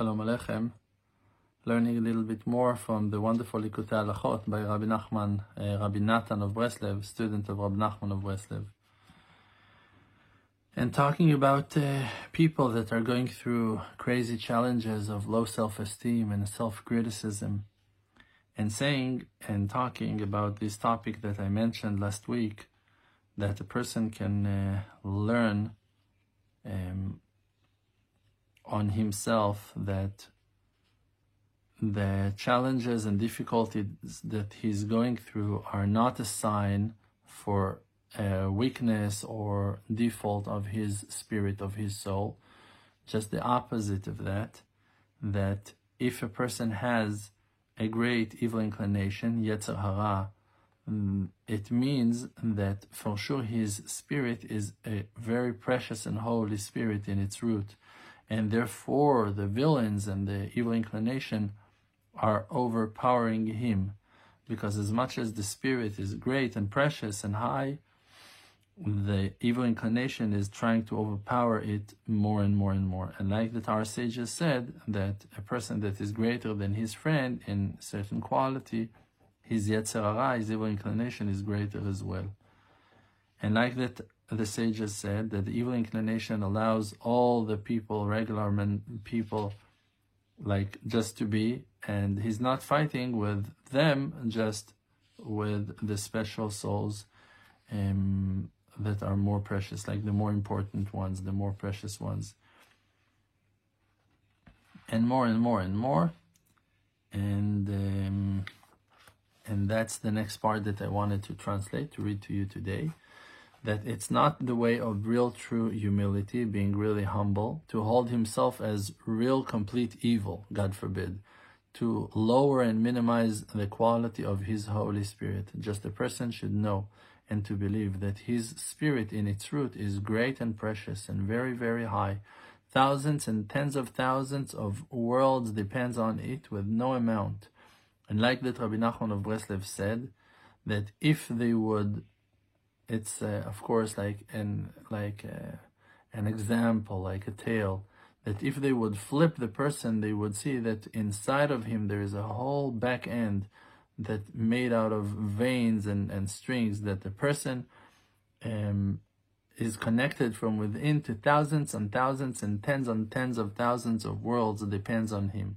Shalom Aleichem. Learning a little bit more from the wonderful Likutei Halachot by Rabbi Nachman, uh, Rabbi Natan of Breslev, student of Rabbi Nachman of Breslev. And talking about uh, people that are going through crazy challenges of low self-esteem and self-criticism. And saying and talking about this topic that I mentioned last week, that a person can uh, learn um, on himself that the challenges and difficulties that he's going through are not a sign for a weakness or default of his spirit, of his soul. Just the opposite of that, that if a person has a great evil inclination, Yetzer Hara, mm, it means that for sure his spirit is a very precious and holy spirit in its root and therefore the villains and the evil inclination are overpowering him. Because as much as the spirit is great and precious and high the evil inclination is trying to overpower it more and more and more. And like that our sages said that a person that is greater than his friend in certain quality his yetzer hara, his evil inclination is greater as well. And like that the sages said that the evil inclination allows all the people, regular men, people, like just to be, and he's not fighting with them, just with the special souls um, that are more precious, like the more important ones, the more precious ones, and more and more and more, and um, and that's the next part that I wanted to translate to read to you today that it's not the way of real true humility, being really humble, to hold himself as real complete evil, God forbid, to lower and minimize the quality of his Holy Spirit. Just a person should know and to believe that his spirit in its root is great and precious and very, very high. Thousands and tens of thousands of worlds depends on it with no amount. And like that Rabbi Nachman of Breslev said, that if they would it's uh, of course like an like uh, an example, like a tale that if they would flip the person, they would see that inside of him there is a whole back end that made out of veins and, and strings that the person um, is connected from within to thousands and thousands and tens and tens of thousands of worlds depends on him.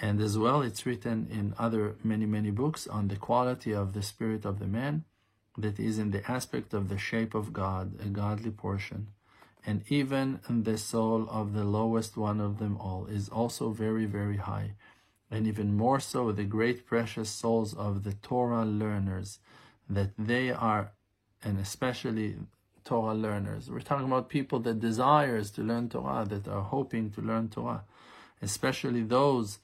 And as well, it's written in other many, many books on the quality of the spirit of the man that is in the aspect of the shape of God, a godly portion. And even the soul of the lowest one of them all is also very, very high. And even more so, the great precious souls of the Torah learners, that they are, and especially Torah learners. We're talking about people that desires to learn Torah, that are hoping to learn Torah, especially those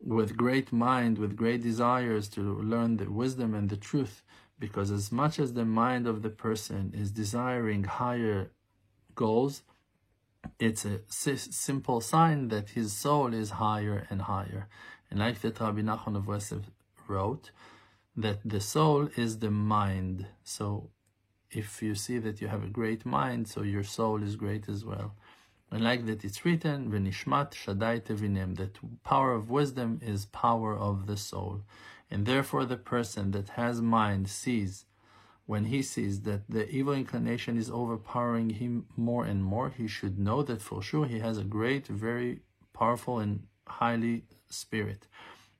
with great mind, with great desires to learn the wisdom and the truth because as much as the mind of the person is desiring higher goals, it's a simple sign that his soul is higher and higher. And like that Rabbi Nachman of Breslev wrote, that the soul is the mind. So if you see that you have a great mind, so your soul is great as well. And like that it's written, V'nishmat Shaddai Tevinem, that power of wisdom is power of the soul. And therefore the person that has mind sees, when he sees that the evil inclination is overpowering him more and more, he should know that for sure he has a great, very powerful and highly spirit.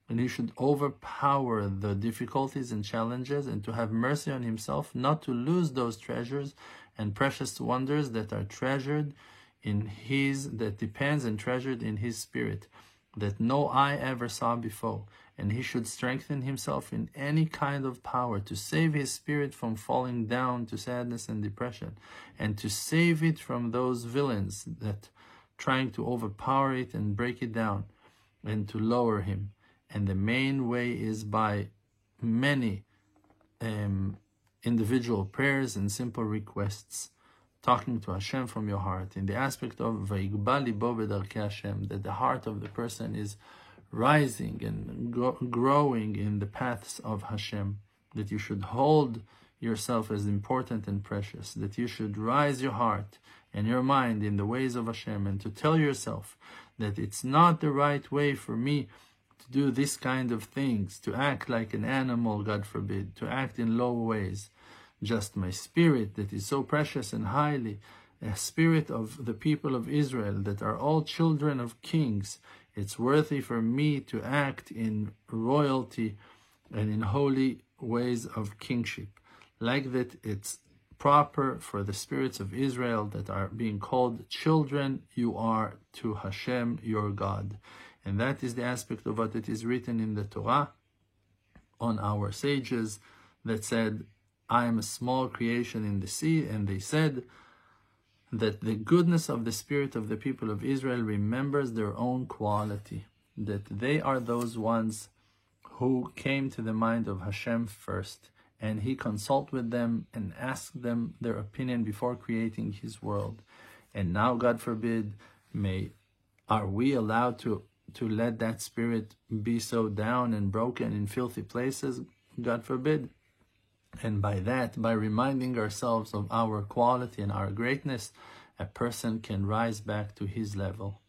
And he should overpower the difficulties and challenges and to have mercy on himself, not to lose those treasures and precious wonders that are treasured in his, that depends and treasured in his spirit, that no eye ever saw before and he should strengthen himself in any kind of power to save his spirit from falling down to sadness and depression, and to save it from those villains that trying to overpower it and break it down, and to lower him. And the main way is by many um, individual prayers and simple requests, talking to Hashem from your heart, in the aspect of Vayigbah Libo Hashem, that the heart of the person is rising and growing in the paths of Hashem, that you should hold yourself as important and precious, that you should rise your heart and your mind in the ways of Hashem, and to tell yourself that it's not the right way for me to do this kind of things, to act like an animal, God forbid, to act in low ways. Just my spirit that is so precious and highly, a spirit of the people of Israel that are all children of kings. It's worthy for me to act in royalty and in holy ways of kingship. Like that, it's proper for the spirits of Israel that are being called children you are to Hashem your God. And that is the aspect of what it is written in the Torah on our sages that said, I am a small creation in the sea, and they said that the goodness of the spirit of the people of Israel remembers their own quality, that they are those ones who came to the mind of Hashem first, and he consult with them and ask them their opinion before creating his world. And now, God forbid, may are we allowed to to let that spirit be so down and broken in filthy places? God forbid. And by that, by reminding ourselves of our quality and our greatness, a person can rise back to his level.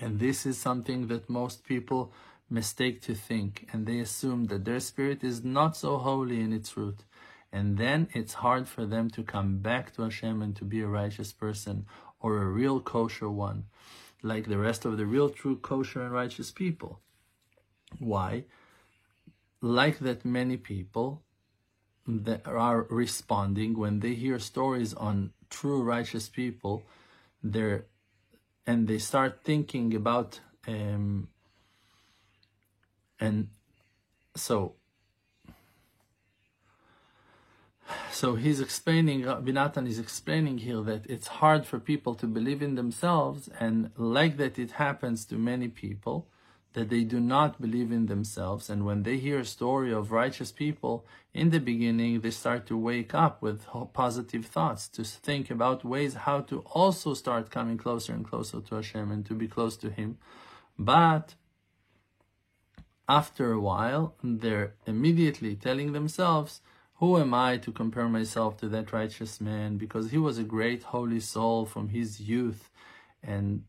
And this is something that most people mistake to think, and they assume that their spirit is not so holy in its root. And then it's hard for them to come back to Hashem and to be a righteous person or a real kosher one, like the rest of the real, true, kosher, and righteous people. Why? Like that, many people that are responding. When they hear stories on true righteous people, they're and they start thinking about um, and so so he's explaining Binatan is explaining here that it's hard for people to believe in themselves and like that it happens to many people that they do not believe in themselves. And when they hear a story of righteous people, in the beginning, they start to wake up with positive thoughts, to think about ways how to also start coming closer and closer to Hashem and to be close to Him. But after a while, they're immediately telling themselves, Who am I to compare myself to that righteous man? Because he was a great holy soul from his youth. And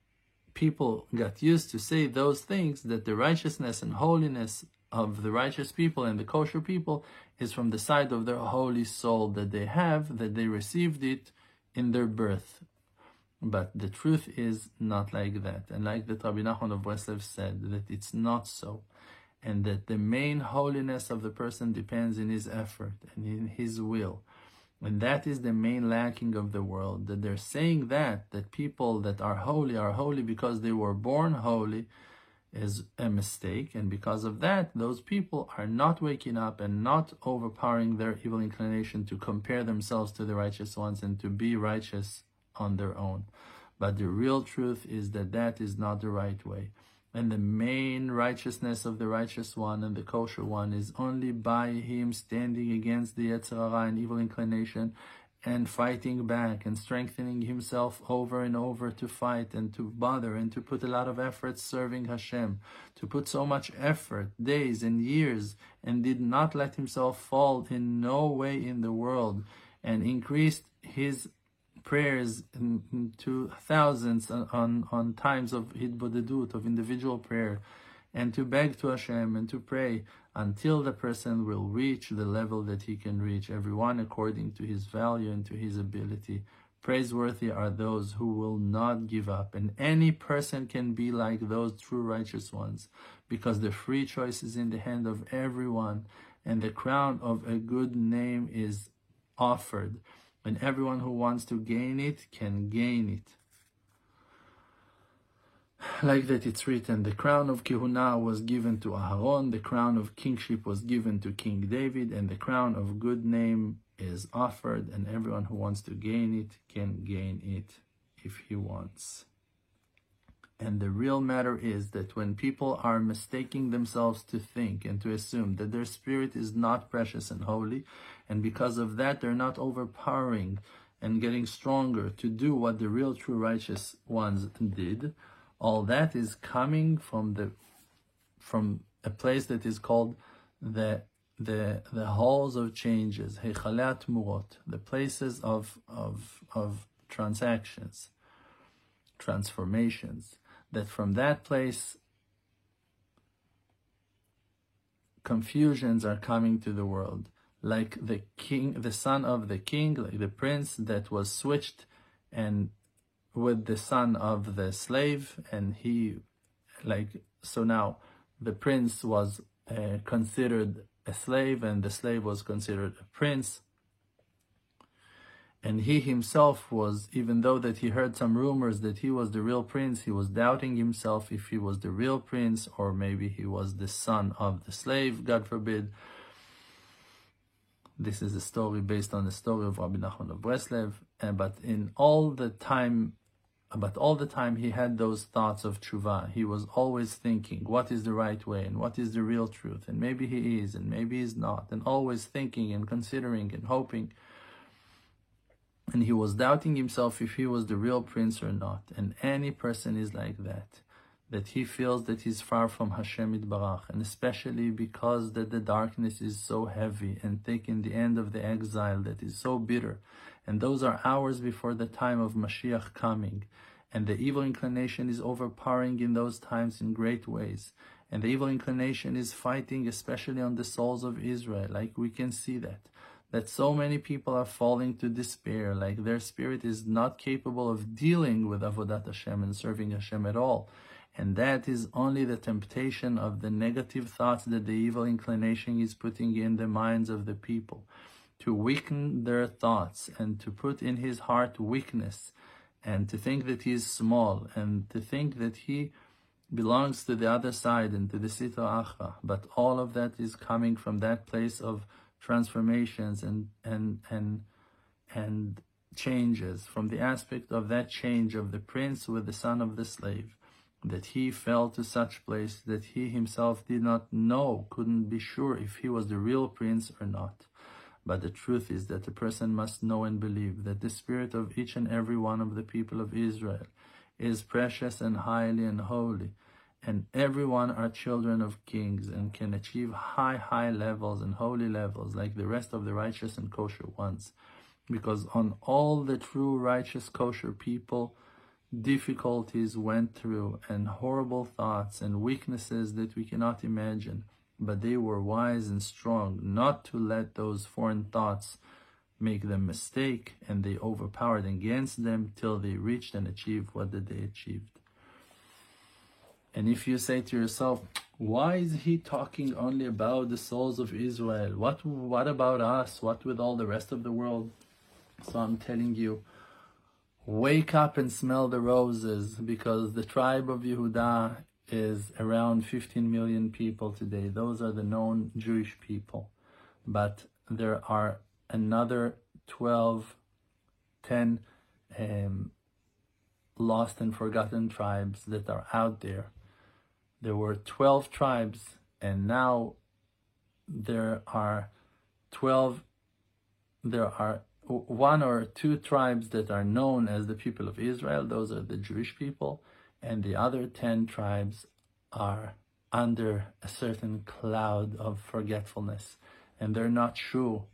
people got used to say those things that the righteousness and holiness of the righteous people and the kosher people is from the side of their holy soul that they have, that they received it in their birth. But the truth is not like that. And like the Rabbi Nachman of Breslev said, that it's not so. And that the main holiness of the person depends in his effort and in his will. And that is the main lacking of the world. That they're saying that, that people that are holy are holy because they were born holy is a mistake. And because of that, those people are not waking up and not overpowering their evil inclination to compare themselves to the righteous ones and to be righteous on their own. But the real truth is that that is not the right way. And the main righteousness of the righteous one and the kosher one is only by him standing against the Yetzer Hara and evil inclination and fighting back and strengthening himself over and over to fight and to bother and to put a lot of effort serving Hashem, to put so much effort, days and years, and did not let himself fall in no way in the world, and increased his prayers to thousands on, on times of hitbodedut, of individual prayer, and to beg to Hashem and to pray until the person will reach the level that he can reach, everyone according to his value and to his ability. Praiseworthy are those who will not give up, and any person can be like those true righteous ones, because the free choice is in the hand of everyone, and the crown of a good name is offered and everyone who wants to gain it can gain it. Like that it's written, the crown of Kehuna was given to Aharon, the crown of kingship was given to King David, and the crown of good name is offered, and everyone who wants to gain it can gain it if he wants. And the real matter is that when people are mistaking themselves to think and to assume that their spirit is not precious and holy, and because of that they're not overpowering and getting stronger to do what the real true righteous ones did, all that is coming from the from a place that is called the the the halls of changes, heichalot temurot, the places of of of transactions, transformations. That from that place, confusions are coming to the world, like the king, the son of the king, like the prince that was switched, and with the son of the slave, and he, like so now, the prince was uh, considered a slave and the slave was considered a prince. And he himself was, even though that he heard some rumors that he was the real prince, he was doubting himself if he was the real prince or maybe he was the son of the slave, God forbid. This is a story based on the story of Rabbi Nachman of Breslev. And, but in all the time but all the time he had those thoughts of tshuva. He was always thinking, what is the right way and what is the real truth? And maybe he is and maybe he's not. And always thinking and considering and hoping. And he was doubting himself if he was the real prince or not. And any person is like that. That he feels that he's far from Hashem Barach, and especially because that the darkness is so heavy and thick in the end of the exile that is so bitter, and those are hours before the time of Mashiach coming. And the evil inclination is overpowering in those times in great ways. And the evil inclination is fighting, especially on the souls of Israel. Like we can see that. That so many people are falling to despair, like their spirit is not capable of dealing with Avodat Hashem and serving Hashem at all. And that is only the temptation of the negative thoughts that the evil inclination is putting in the minds of the people to weaken their thoughts and to put in his heart weakness and to think that he is small and to think that he belongs to the other side and to the Sitra Achra. But all of that is coming from that place of transformations and and and and changes from the aspect of that change of the prince with the son of the slave that he fell to such place that he himself did not know couldn't be sure if he was the real prince or not. But the truth is that the person must know and believe that the spirit of each and every one of the people of Israel is precious and highly and holy, and everyone are children of kings and can achieve high, high levels and holy levels like the rest of the righteous and kosher ones. Because on all the true righteous kosher people, difficulties went through and horrible thoughts and weaknesses that we cannot imagine but they were wise and strong not to let those foreign thoughts make them mistake, and they overpowered against them till they reached and achieved what that they achieved. And if you say to yourself, why is he talking only about the souls of Israel? What what about us? What with all the rest of the world? So I'm telling you, wake up and smell the roses because the tribe of Yehuda is around 15 million people today. Those are the known Jewish people. But there are another 12, 10 um, lost and forgotten tribes that are out there. There were 12 tribes, and now there are 12, there are one or two tribes that are known as the people of Israel. Those are the Jewish people and the other 10 tribes are under a certain cloud of forgetfulness and they're not sure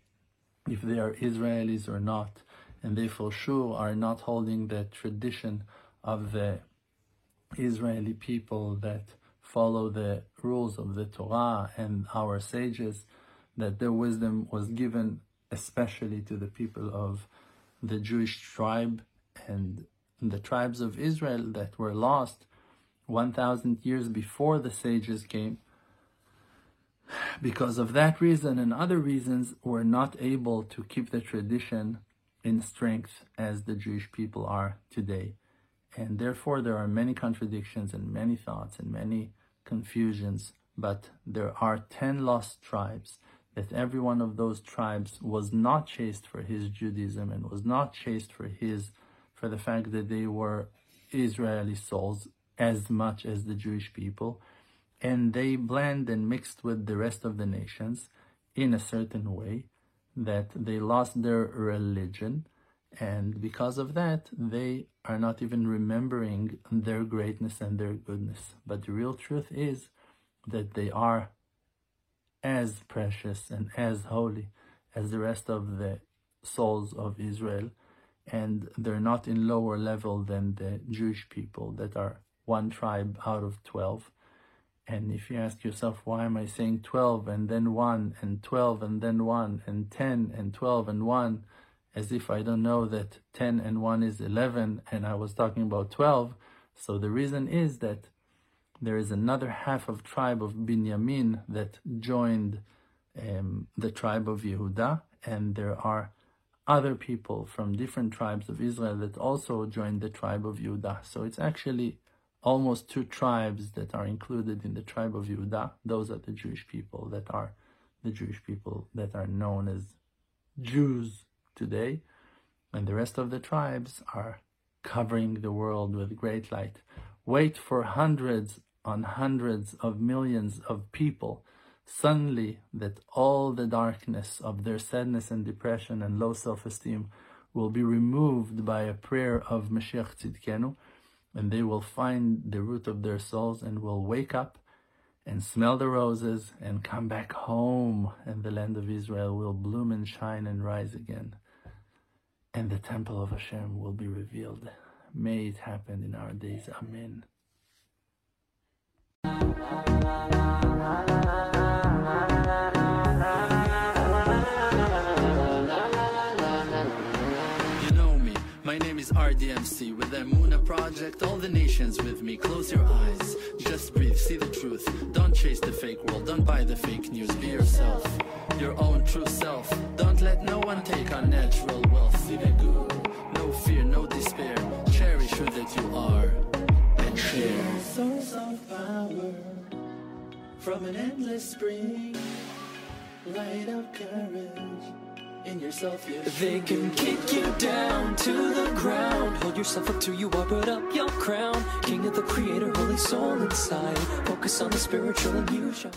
if they are Israelis or not and they for sure are not holding the tradition of the Israeli people that follow the rules of the Torah and our sages that their wisdom was given especially to the people of the Jewish tribe and the tribes of Israel that were lost 1,000 years before the sages came, because of that reason and other reasons, were not able to keep the tradition in strength as the Jewish people are today. And therefore, there are many contradictions and many thoughts and many confusions, but there are 10 lost tribes that every one of those tribes was not chased for his Judaism and was not chased for his for the fact that they were Israeli souls as much as the Jewish people, and they blend and mixed with the rest of the nations in a certain way that they lost their religion, and because of that, they are not even remembering their greatness and their goodness. But the real truth is that they are as precious and as holy as the rest of the souls of Israel, and they're not in lower level than the Jewish people that are one tribe out of 12. And if you ask yourself, why am I saying 12 and then 1 and 12 and then 1 and 10 and 12 and 1, as if I don't know that 10 and 1 is 11 and I was talking about 12. So the reason is that there is another half of tribe of Binyamin that joined um, the tribe of Yehuda, and there are other people from different tribes of Israel that also joined the tribe of Yehuda. So it's actually almost two tribes that are included in the tribe of Yehuda. Those are the Jewish people that are the Jewish people that are known as Jews today, and the rest of the tribes are covering the world with great light. Wait for hundreds on hundreds of millions of people suddenly that all the darkness of their sadness and depression and low self-esteem will be removed by a prayer of Mashiach Tzidkenu, and they will find the root of their souls and will wake up and smell the roses and come back home, and the land of Israel will bloom and shine and rise again. And the temple of Hashem will be revealed. May it happen in our days. Amen. You know me, my name is RDMC. With the Muna project, all the nations with me. Close your eyes, just breathe, see the truth. Don't chase the fake world, don't buy the fake news. Be yourself, your own true self. Don't let no one take our natural No fear, no despair. Cherish who that you are and share. Source of power from an endless spring. Light of courage in yourself. You They can kick you down to the ground. Hold yourself up till you are, put up your crown. King of the creator, holy soul inside. Focus on the spiritual and you shall.